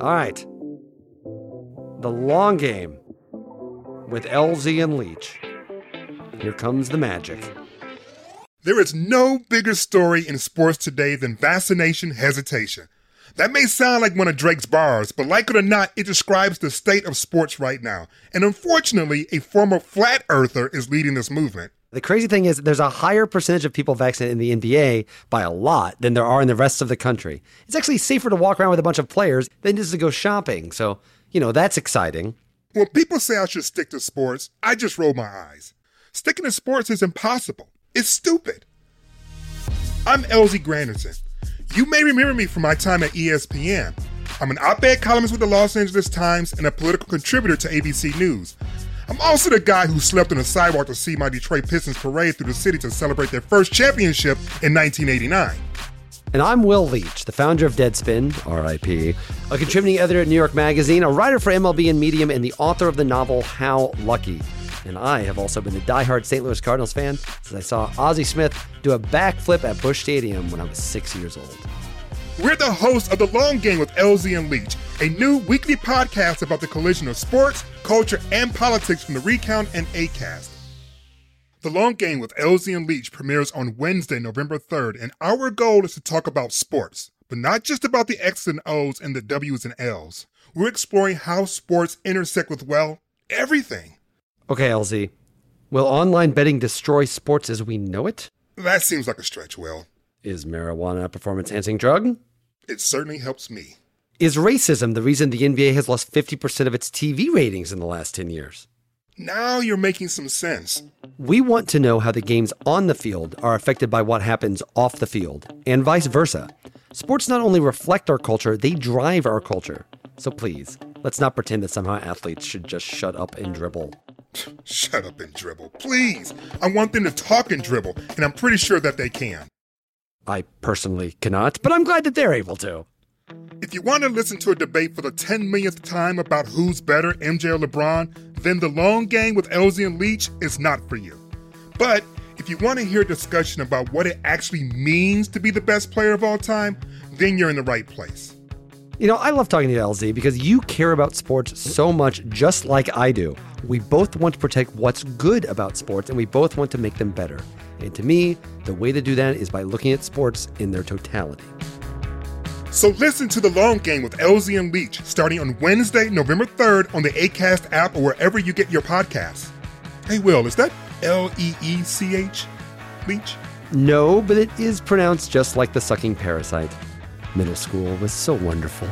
All right. The long game with LZ and Leitch. Here comes the magic. There is no bigger story in sports today than vaccination hesitation. That may sound like one of Drake's bars, but like it or not, it describes the state of sports right now. And unfortunately, a former flat earther is leading this movement. The crazy thing is, there's a higher percentage of people vaccinated in the NBA by a lot than there are in the rest of the country. It's actually safer to walk around with a bunch of players than just to go shopping. So, you know, that's exciting. When people say I should stick to sports, I just roll my eyes. Sticking to sports is impossible. It's stupid. I'm LZ Granderson. You may remember me from my time at ESPN. I'm an op ed columnist with the Los Angeles Times and a political contributor to ABC News. I'm also the guy who slept on the sidewalk to see my Detroit Pistons parade through the city to celebrate their first championship in 1989. And I'm Will Leitch, the founder of Deadspin, RIP, a contributing editor at New York Magazine, a writer for MLB and Medium, and the author of the novel How Lucky. And I have also been a diehard St. Louis Cardinals fan since I saw Ozzie Smith do a backflip at Busch Stadium when I was six years old. We're the hosts of The Long Game with LZ and Leitch, a new weekly podcast about the collision of sports, culture, and politics from the Recount and ACAST. The Long Game with LZ and Leitch premieres on Wednesday, November 3rd, and our goal is to talk about sports, but not just about the X's and O's and the W's and L's. We're exploring how sports intersect with, well, everything. Okay, LZ. Will online betting destroy sports as we know it? That seems like a stretch, Will. Is marijuana a performance enhancing drug? It certainly helps me. Is racism the reason the NBA has lost 50% of its TV ratings in the last 10 years? Now you're making some sense. We want to know how the games on the field are affected by what happens off the field, and vice versa. Sports not only reflect our culture, they drive our culture. So please, let's not pretend that somehow athletes should just shut up and dribble. Shut up and dribble. Please. I want them to talk and dribble, and I'm pretty sure that they can. I personally cannot, but I'm glad that they're able to. If you want to listen to a debate for the 10 millionth time about who's better, MJ or LeBron, then the long game with LZ and Leitch is not for you. But if you want to hear a discussion about what it actually means to be the best player of all time, then you're in the right place. You know, I love talking to you, LZ, because you care about sports so much, just like I do. We both want to protect what's good about sports, and we both want to make them better. And to me, the way to do that is by looking at sports in their totality. So listen to The Long Game with LZ and Leitch starting on Wednesday, November 3rd on the ACAST app or wherever you get your podcasts. Hey, Will, is that L E E C H? Leach? No, but it is pronounced just like the sucking parasite. Middle school was so wonderful.